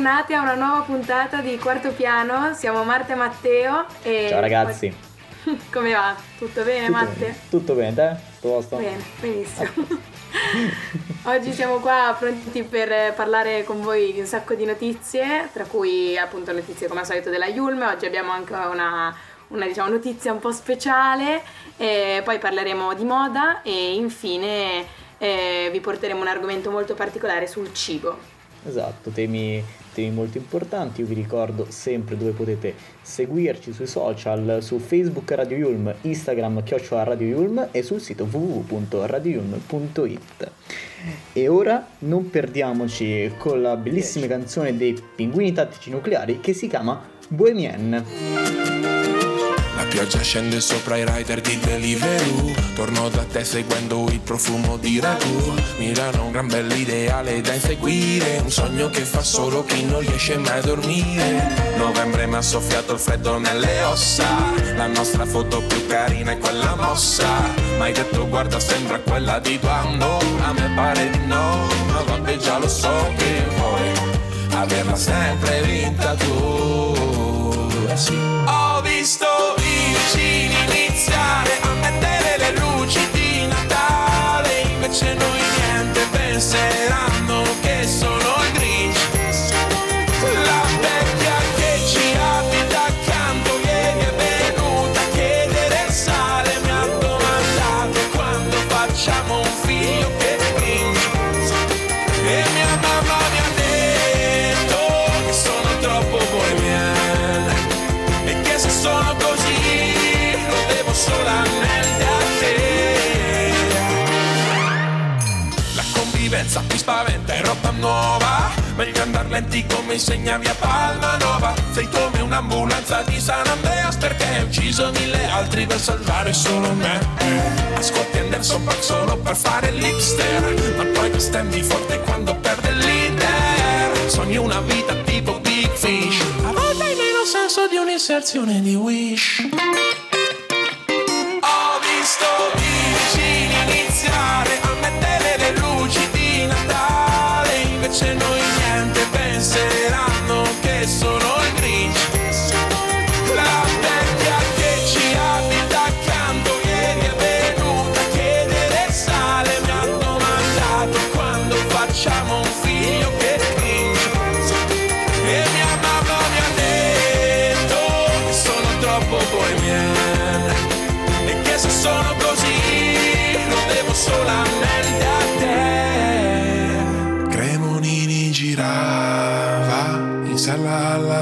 Bentornati a una nuova puntata di Quarto Piano. Siamo Marta e Matteo. E Ciao ragazzi. Come va? Tutto bene Tutto Matte? Bene. Tutto bene, te? Tutto Bene, benissimo. Oggi siamo qua pronti per parlare con voi di un sacco di notizie, tra cui appunto notizie come al solito della Yulm. Oggi abbiamo anche una, una diciamo, notizia un po' speciale, e poi parleremo di moda e infine eh, vi porteremo un argomento molto particolare sul cibo. Esatto, temi, temi, molto importanti. Io vi ricordo sempre dove potete seguirci sui social, su Facebook Radio Yulm, Instagram Chiocciola Radio Yulm e sul sito www.radioyulm.it. E ora non perdiamoci con la bellissima canzone dei Pinguini Tattici Nucleari che si chiama Bohemian. Pioggia scende sopra i rider di Deliveroo. Torno da te seguendo il profumo di ragù. Milano un gran bell'ideale da inseguire. Un sogno che fa solo chi non riesce mai a dormire. Novembre mi ha soffiato il freddo nelle ossa. La nostra foto più carina è quella mossa. Mai detto guarda sembra quella di quando. A me pare di no Ma vabbè già lo so che vuoi Averla sempre vinta tu. Sì. Ho visto vicini iniziare a mettere le luci di Natale, invece noi niente penseranno lenti come insegna via Palma Nova. Sei come un'ambulanza di San Andreas perché hai ucciso mille altri per salvare solo me. Ascolti Anderson Paak solo per fare l'hipster, ma poi bestemmi forte quando perde leader. Sogni una vita tipo Big Fish. A volte hai meno senso di un'inserzione di Wish. Ho visto vicini iniziare a mettere le luci di Natale Invece noi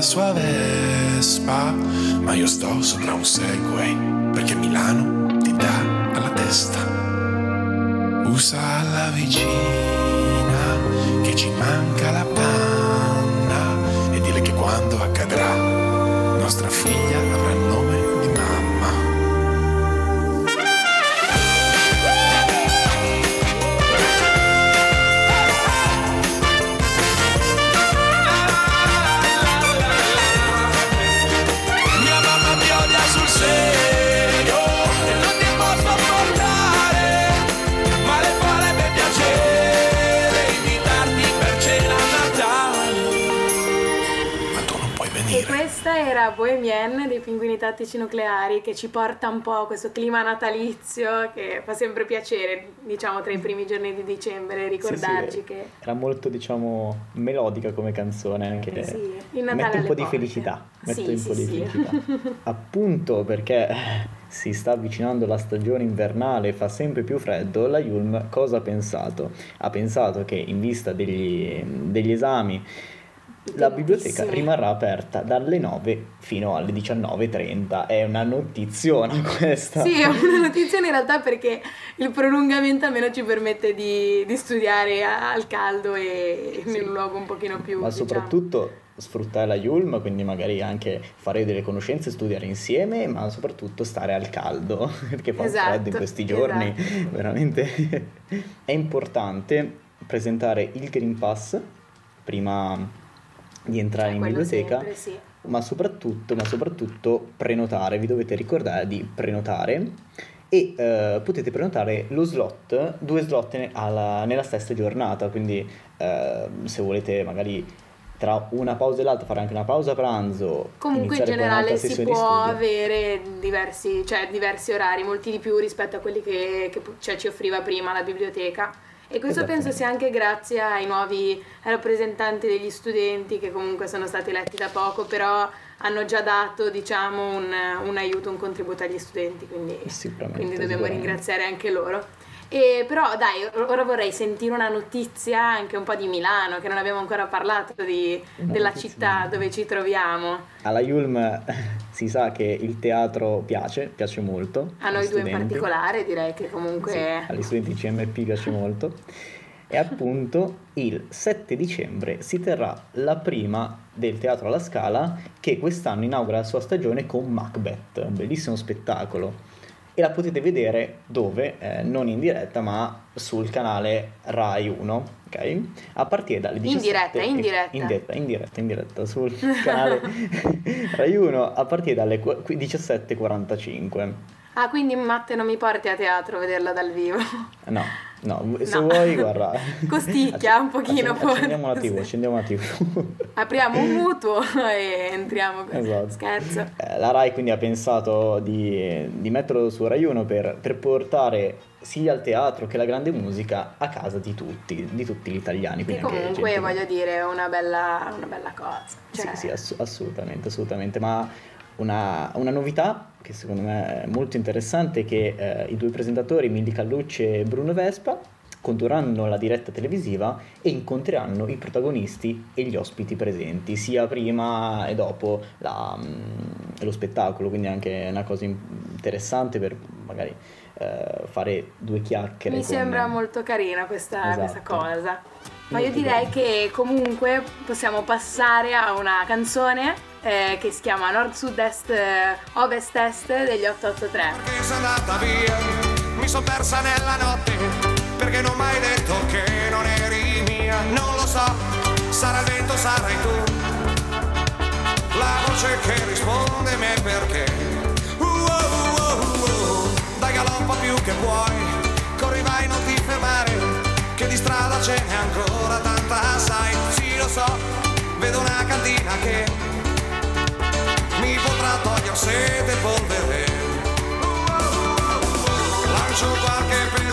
sua Vespa Ma io sto sopra un Segway perché Milano ti dà alla testa. Usa alla vicina questa era Bohemian dei Pinguini Tattici Nucleari che ci porta un po' a questo clima natalizio che fa sempre piacere, diciamo tra i primi giorni di dicembre, ricordarci Sì, sì. che Era molto, diciamo, melodica come canzone, anche Sì, il Natale mette un po' alle di porte. felicità, mette Sì, un po' di felicità. Appunto perché si sta avvicinando la stagione invernale, fa sempre più freddo, la Yulm cosa ha pensato? Ha pensato che in vista degli, degli esami la biblioteca rimarrà aperta dalle 9 fino alle 19.30. È una notiziona questa. Sì, è una notizia in realtà perché il prolungamento almeno ci permette di, di studiare al caldo e in un luogo un pochino più... Ma diciamo. soprattutto sfruttare la Yulm, quindi magari anche fare delle conoscenze, studiare insieme, ma soprattutto stare al caldo, perché fa esatto, freddo in questi giorni, esatto. veramente è importante presentare il Green Pass prima di entrare cioè, in biblioteca, sempre, sì. ma, soprattutto, ma soprattutto prenotare, vi dovete ricordare di prenotare e uh, potete prenotare lo slot, due slot alla, nella stessa giornata, quindi uh, se volete magari tra una pausa e l'altra fare anche una pausa pranzo. Comunque in generale si può avere diversi, cioè, diversi, orari, molti di più rispetto a quelli che, che cioè, ci offriva prima la biblioteca. E questo penso sia anche grazie ai nuovi rappresentanti degli studenti che comunque sono stati eletti da poco, però hanno già dato diciamo, un, un aiuto, un contributo agli studenti, quindi, quindi dobbiamo ringraziare anche loro. E però dai, ora vorrei sentire una notizia anche un po' di Milano, che non abbiamo ancora parlato di, della città dove ci troviamo. Alla Yulm si sa che il teatro piace, piace molto. A noi due in particolare direi che comunque... Sì, agli studenti CMP piace molto. E appunto il 7 dicembre si terrà la prima del Teatro alla Scala che quest'anno inaugura la sua stagione con Macbeth, un bellissimo spettacolo e la potete vedere dove? Eh, non in diretta ma sul canale Rai 1, ok? A partire dalle 17... In diretta, in diretta. In diretta, in diretta, in diretta sul canale Rai 1 a partire dalle 17.45. Ah, quindi Matte non mi porti a teatro a vederla dal vivo? No. No, se no. vuoi, guarda. Costicchia un pochino fuori. Accendiamo la TV, accendiamo la TV. Apriamo un mutuo e entriamo. Esatto. Scherzo. Eh, la Rai quindi ha pensato di, di metterlo su Rai 1 per, per, portare sia il teatro che la grande musica a casa di tutti, di tutti gli italiani. Che comunque voglio dire è una bella, una bella cosa. Cioè... Sì, sì, ass- assolutamente, assolutamente. Ma una, una, novità che secondo me è molto interessante che eh, i due presentatori, Milly Callucci e Bruno Vespa, condurranno la diretta televisiva e incontreranno i protagonisti e gli ospiti presenti, sia prima e dopo la, mm, lo spettacolo, quindi anche una cosa interessante per magari eh, fare due chiacchiere. Mi con... sembra molto carina questa, esatto. questa cosa. Ma io direi che comunque possiamo passare a una canzone eh, che si chiama Nord Sud Est eh, Ovest Est degli 883. Perché sei andata via, mi sono persa nella notte, perché non mi hai detto che non eri mia, non lo so, sarà il vento, sarai tu, la voce che risponde me perché. Uh, uh, uh, uh, dai galoppa più che puoi, corri vai non ti fermare, che di strada ce n'è ancora tanta, sai, sì lo so, vedo una cantina che mi potrà togliere sete polvere. Lancio qualche peso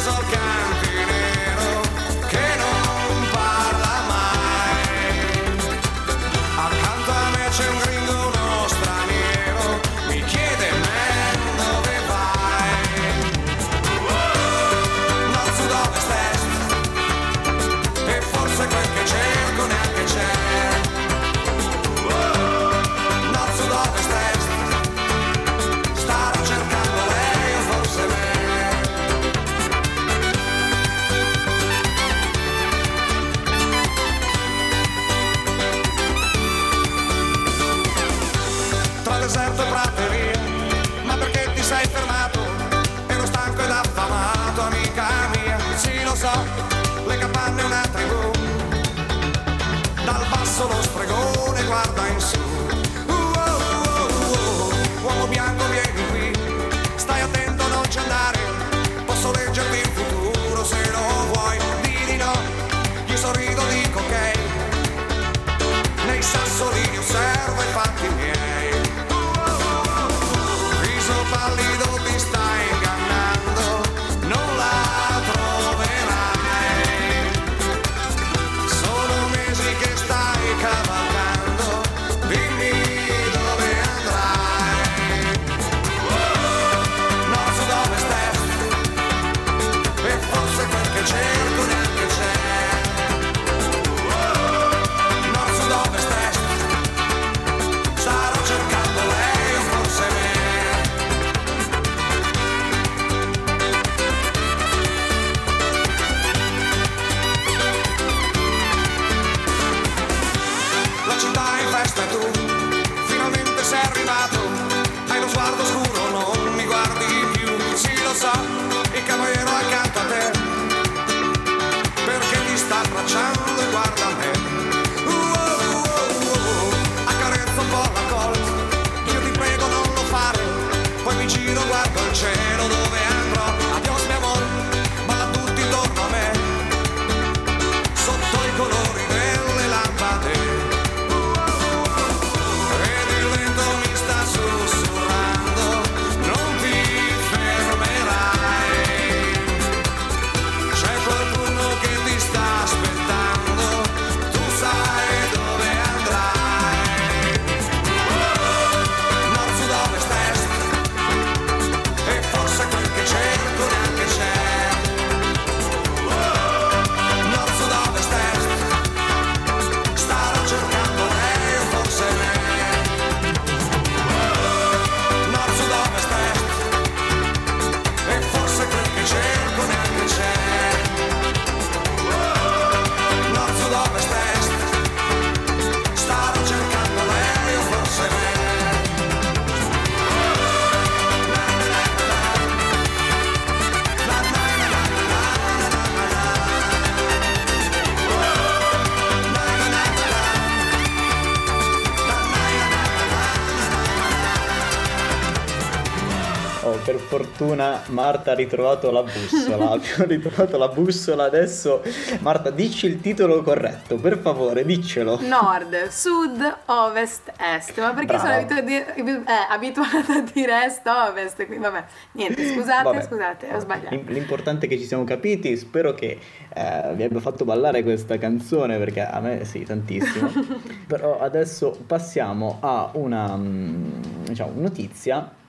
fortuna Marta ha ritrovato la bussola. Abbiamo ritrovato la bussola adesso. Marta, dici il titolo corretto, per favore, diccelo. Nord, sud, ovest, est. Ma perché Brava. sono abitu- di- eh, abituata a dire est, ovest? Quindi vabbè, niente, scusate, Vabbè. scusate, ho sbagliato. L'im- L'importante è che ci siamo capiti. Spero che eh, vi abbia fatto ballare questa canzone perché a me sì, tantissimo. Però adesso passiamo a una mm, diciamo, notizia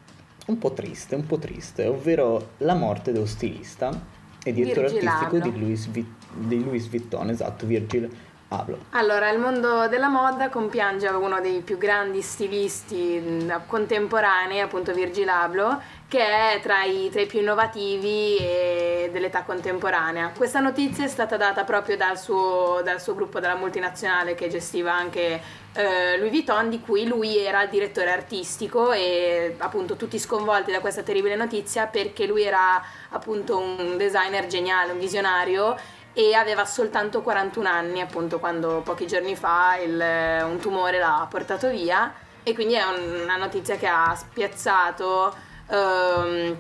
un po' triste, un po' triste, ovvero la morte dello stilista e direttore Virgil artistico Abloh. di Louis, Vi- di Louis Vuitton, esatto, Virgil Abloh. Allora, il mondo della moda compiange uno dei più grandi stilisti contemporanei, appunto Virgil Abloh, che è tra i, tra i più innovativi e dell'età contemporanea. Questa notizia è stata data proprio dal suo, dal suo gruppo, dalla multinazionale che gestiva anche eh, Louis Vuitton, di cui lui era il direttore artistico e appunto tutti sconvolti da questa terribile notizia perché lui era appunto un designer geniale, un visionario e aveva soltanto 41 anni appunto quando pochi giorni fa il- un tumore l'ha portato via e quindi è un- una notizia che ha spiazzato ehm,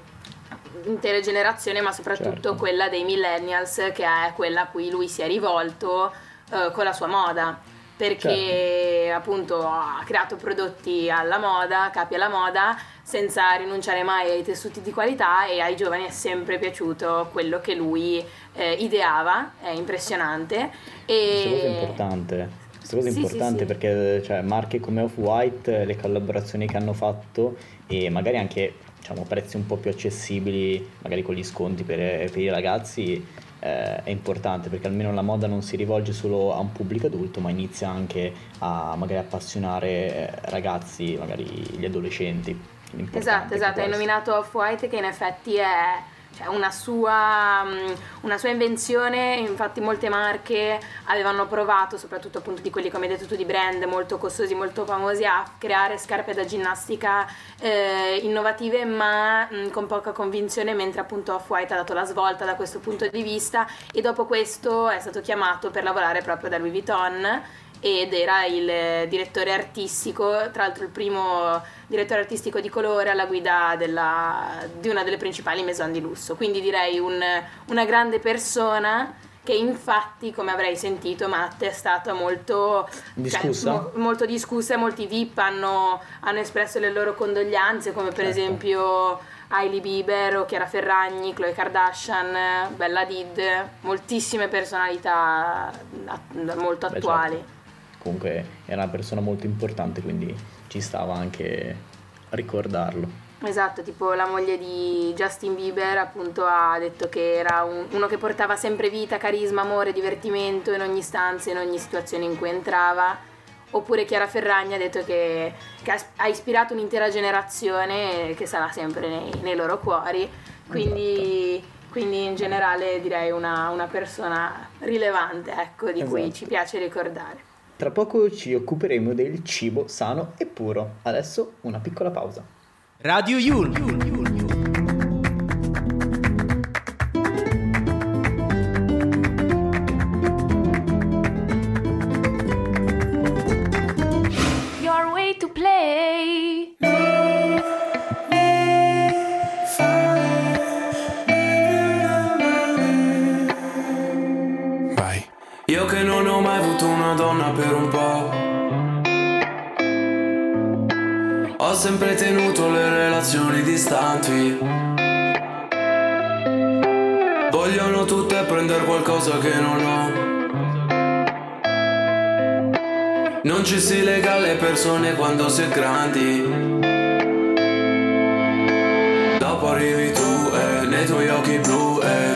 intere generazioni ma soprattutto Certo. quella dei millennials che è quella a cui lui si è rivolto eh, con la sua moda perché appunto ha creato prodotti alla moda, capi alla moda, senza rinunciare mai ai tessuti di qualità e ai giovani è sempre piaciuto quello che lui eh, ideava, è impressionante. Questa cosa è E... importante. Questa cosa è sì, importante sì. perché cioè, marche come Off-White, le collaborazioni che hanno fatto e magari anche diciamo, prezzi un po' più accessibili, magari con gli sconti per, per i ragazzi, eh, è importante perché almeno la moda non si rivolge solo a un pubblico adulto, ma inizia anche a magari appassionare eh, ragazzi, magari gli adolescenti. Esatto, esatto, hai nominato Off-White che in effetti è cioè, una, sua, mm, una sua invenzione, infatti molte marche avevano provato, soprattutto appunto di quelli come hai detto tu di brand molto costosi, molto famosi, a creare scarpe da ginnastica eh, innovative ma mm, con poca convinzione, mentre appunto Off-White ha dato la svolta da questo punto di vista. E dopo questo è stato chiamato per lavorare proprio da Louis Vuitton ed era il direttore artistico, tra l'altro il primo direttore artistico di colore alla guida della- di una delle principali maison di lusso. Quindi direi un- una grande persona che infatti, come avrei sentito, Matte è stata molto Discussa? mo- molto discussa e molti VIP hanno, hanno espresso le loro condoglianze, come per Certo. esempio Hailey Bieber Chiara Ferragni, Chloe Kardashian, Bella Did, moltissime personalità molto Beh, attuali. certo. Comunque era una persona molto importante, quindi ci stava anche ricordarlo. Esatto, tipo la moglie di Justin Bieber appunto ha detto che era un- uno che portava sempre vita, carisma, amore, divertimento in ogni stanza, in ogni situazione in cui entrava. Oppure Chiara Ferragni ha detto che, che ha, ispirato un'intera generazione che sarà sempre nei, nei loro cuori. Quindi, quindi in generale direi una, una persona rilevante, ecco, di cui Esatto. ci piace ricordare. Tra poco ci occuperemo del cibo sano e puro. Adesso una piccola pausa. Radio Yul. Sempre tenuto le relazioni distanti. Vogliono tutte prendere qualcosa che non ho. Non ci si lega alle persone quando si è grandi. Dopo arrivi tu e nei tuoi occhi blu e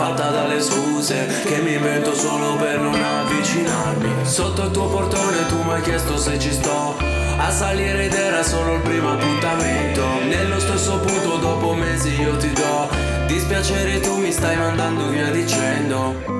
fatta dalle scuse che mi invento solo per non avvicinarmi. Sotto il tuo portone tu mi hai chiesto se ci sto. A salire ed era solo il primo appuntamento. Nello stesso punto dopo mesi io ti do. Dispiacere tu mi stai mandando via dicendo.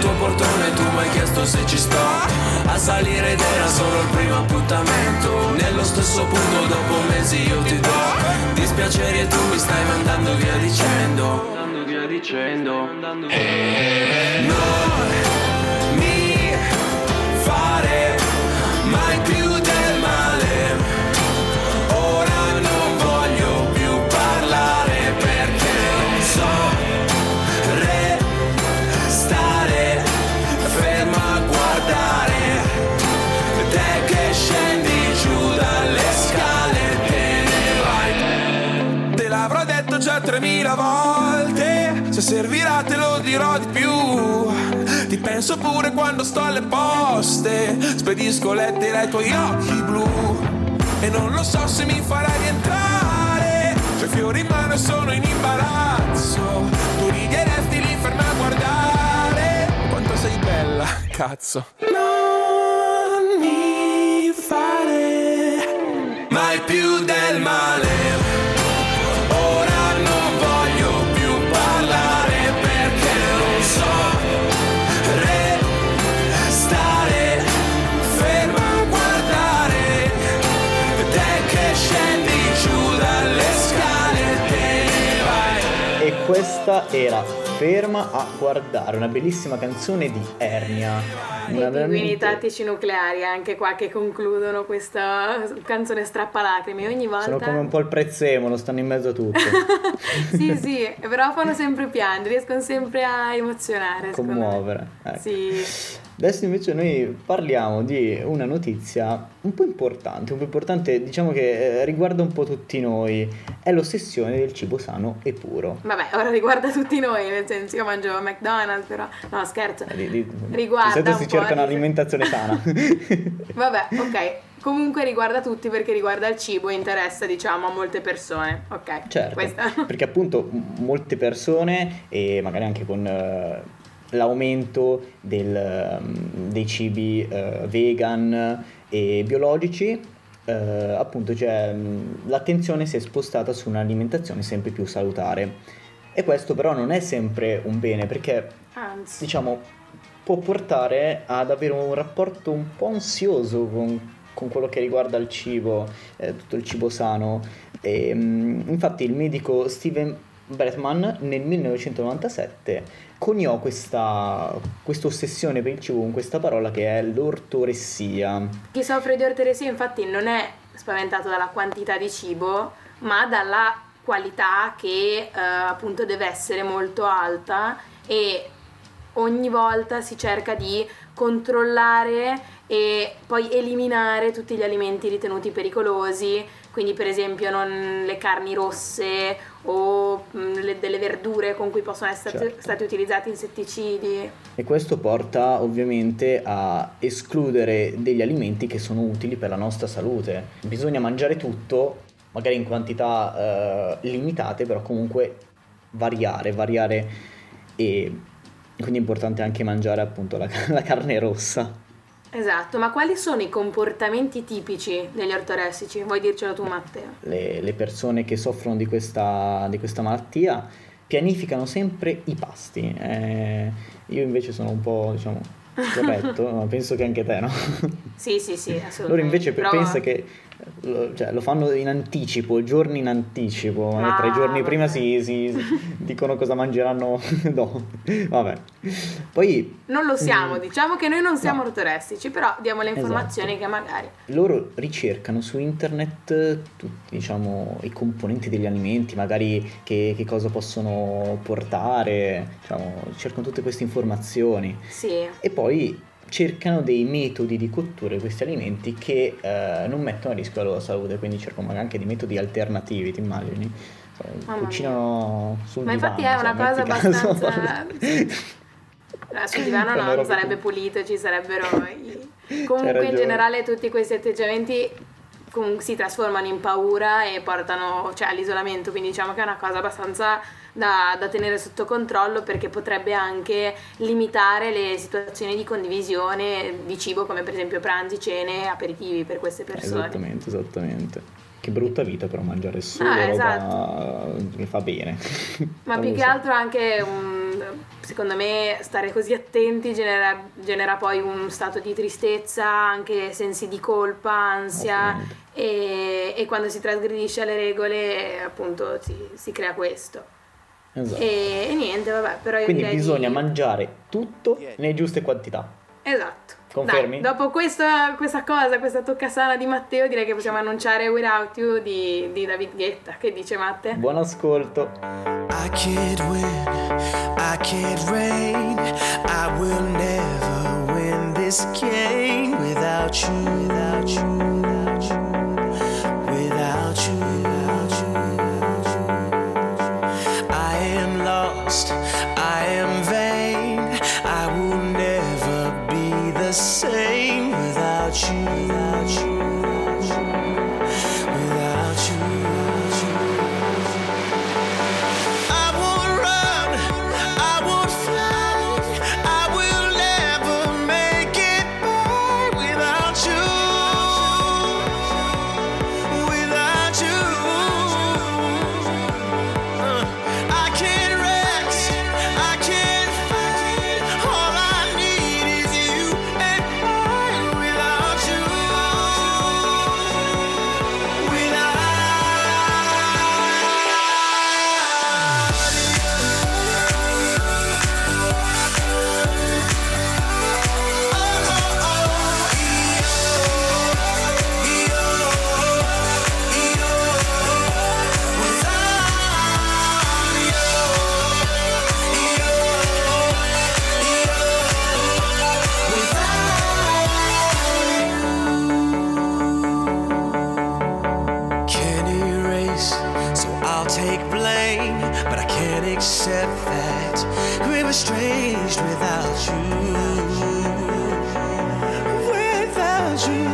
tuo portone tu mi hai chiesto se ci sto. A salire ed era solo il primo appuntamento. Nello stesso punto dopo mesi io ti do Dispiaceri e tu mi stai mandando via dicendo. Mandando via dicendo. E non mi fare mai più penso pure quando sto alle poste. Spedisco lettere ai tuoi occhi blu. E non lo so se mi farai rientrare. I fiori in mano e sono in imbarazzo. Tu rideresti lì ferma a guardare. Quanto sei bella, cazzo. Non mi fare mai più del male Ferma a guardare, una bellissima canzone di Ernia. I pinguini tattici nucleari anche qua che concludono questa canzone strappalacrime ogni volta. Sono come un po' il prezzemolo, stanno in mezzo a tutto. sì, sì, però fanno sempre piangere, riescono sempre a emozionare. me. Commuovere. ecco. Sì. Adesso invece noi parliamo di una notizia un po' importante, un po' importante diciamo che eh, riguarda un po' tutti noi, è l'ossessione del cibo sano e puro. Vabbè, ora riguarda tutti noi, nel senso io mangio McDonald's, però no, scherzo. Eh, di- di- Riguarda un si cerca un'alimentazione sana. Vabbè, ok. Comunque riguarda tutti perché riguarda il cibo e interessa, diciamo, a molte persone. Ok. Certo, Questa. perché appunto m- molte persone e magari anche con eh, l'aumento del, ehm, dei cibi eh, vegan e biologici, eh, appunto mh, l'attenzione si è spostata su un'alimentazione sempre più salutare. E questo però non è sempre un bene perché Anzi. diciamo, può portare ad avere un rapporto un po' ansioso con, con quello che riguarda il cibo, eh, tutto il cibo sano. E, mm, infatti il medico Steven Bretman nel 1997 coniò questa questa ossessione per il cibo con questa parola che è l'ortoressia. Chi soffre di ortoressia infatti non è spaventato dalla quantità di cibo, ma dalla qualità che eh, appunto deve essere molto alta e ogni volta si cerca di controllare e poi eliminare tutti gli alimenti ritenuti pericolosi, quindi per esempio non le carni rosse o mm, le- delle verdure con cui possono essere Certo. stati utilizzati insetticidi. E questo porta ovviamente a escludere degli alimenti che sono utili per la nostra salute. Bisogna mangiare tutto, magari in quantità eh, limitate, però comunque variare, variare e quindi è importante anche mangiare appunto la, la carne rossa. Esatto, ma quali sono i comportamenti tipici degli ortoressici? Vuoi dircelo tu Matteo? Le, le persone che soffrono di questa, di questa malattia pianificano sempre i pasti. Eh, io invece sono un po', diciamo, corretto, ma penso che anche te, no? Sì, sì, sì, assolutamente. Loro invece Però- pensa che cioè, lo fanno in anticipo, giorni in anticipo, Ma tre giorni prima vabbè. si, si- dicono cosa mangeranno dopo. Vabbè. Poi Non lo siamo, Mm. diciamo che noi non siamo No. ortoressici, però diamo le Esatto. informazioni che magari... loro ricercano su internet tutti, diciamo, i componenti degli alimenti, magari che, che cosa possono portare, diciamo, cercano tutte queste informazioni Sì, e poi cercano dei metodi di cottura di questi alimenti che eh, non mettono a rischio la loro salute, quindi cercano magari anche dei metodi alternativi, ti immagini? Mamma cucinano sul Ma divano. infatti è una cioè, cosa abbastanza... Eh, sul divano Quando non sarebbe pulito, ci sarebbero... i- Comunque in generale tutti questi atteggiamenti comunque si trasformano in paura e portano cioè, all'isolamento, quindi diciamo che è una cosa abbastanza da, da tenere sotto controllo perché potrebbe anche limitare le situazioni di condivisione di cibo come per esempio pranzi, cene, aperitivi per queste persone. Esattamente, esattamente. Che brutta vita però mangiare solo Ah, roba esatto. che fa bene. Ma più che altro anche, un- secondo me, stare così attenti genera, genera poi un stato di tristezza, anche sensi di colpa, ansia e, e quando si trasgredisce le regole appunto si, si crea questo. Esatto. E, e niente, vabbè, però io Quindi direi bisogna di... mangiare tutto nelle giuste quantità. Esatto. Confermi? Dai, dopo questa, questa cosa, questa toccasana di Matteo, direi che possiamo annunciare Without You di, di David Guetta. Che dice Matte? Buon ascolto. I can't win, I can't reign. I will never win this game without you, without you, Without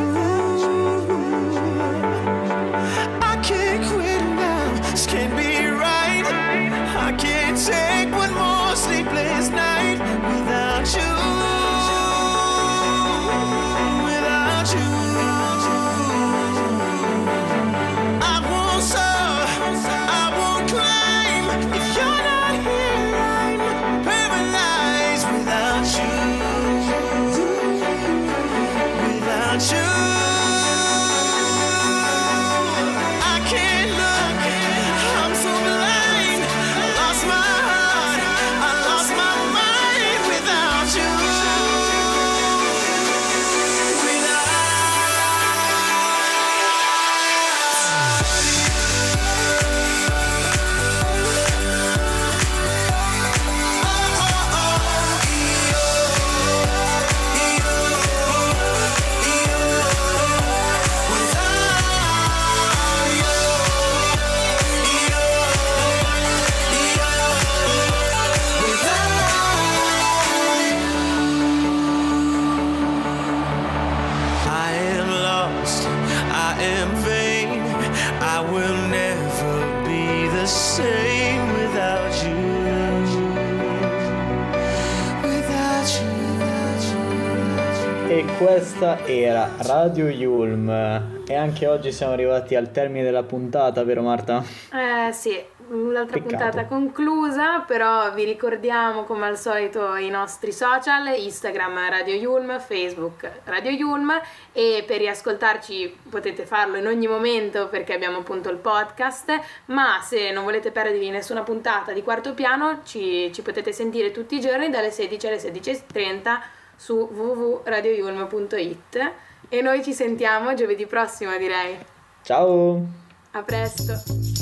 era Radio Yulm. E anche oggi siamo arrivati al termine della puntata, vero Marta? Eh sì, l'altra Peccato. puntata conclusa, però vi ricordiamo come al solito i nostri social, Instagram Radio Yulm, Facebook Radio Yulm e per riascoltarci potete farlo in ogni momento perché abbiamo appunto il podcast, ma se non volete perdervi nessuna puntata di quarto piano ci, ci potete sentire tutti i giorni dalle 16 alle 16.30 su www.radioyulm.it e noi ci sentiamo giovedì prossimo direi. Ciao! A presto!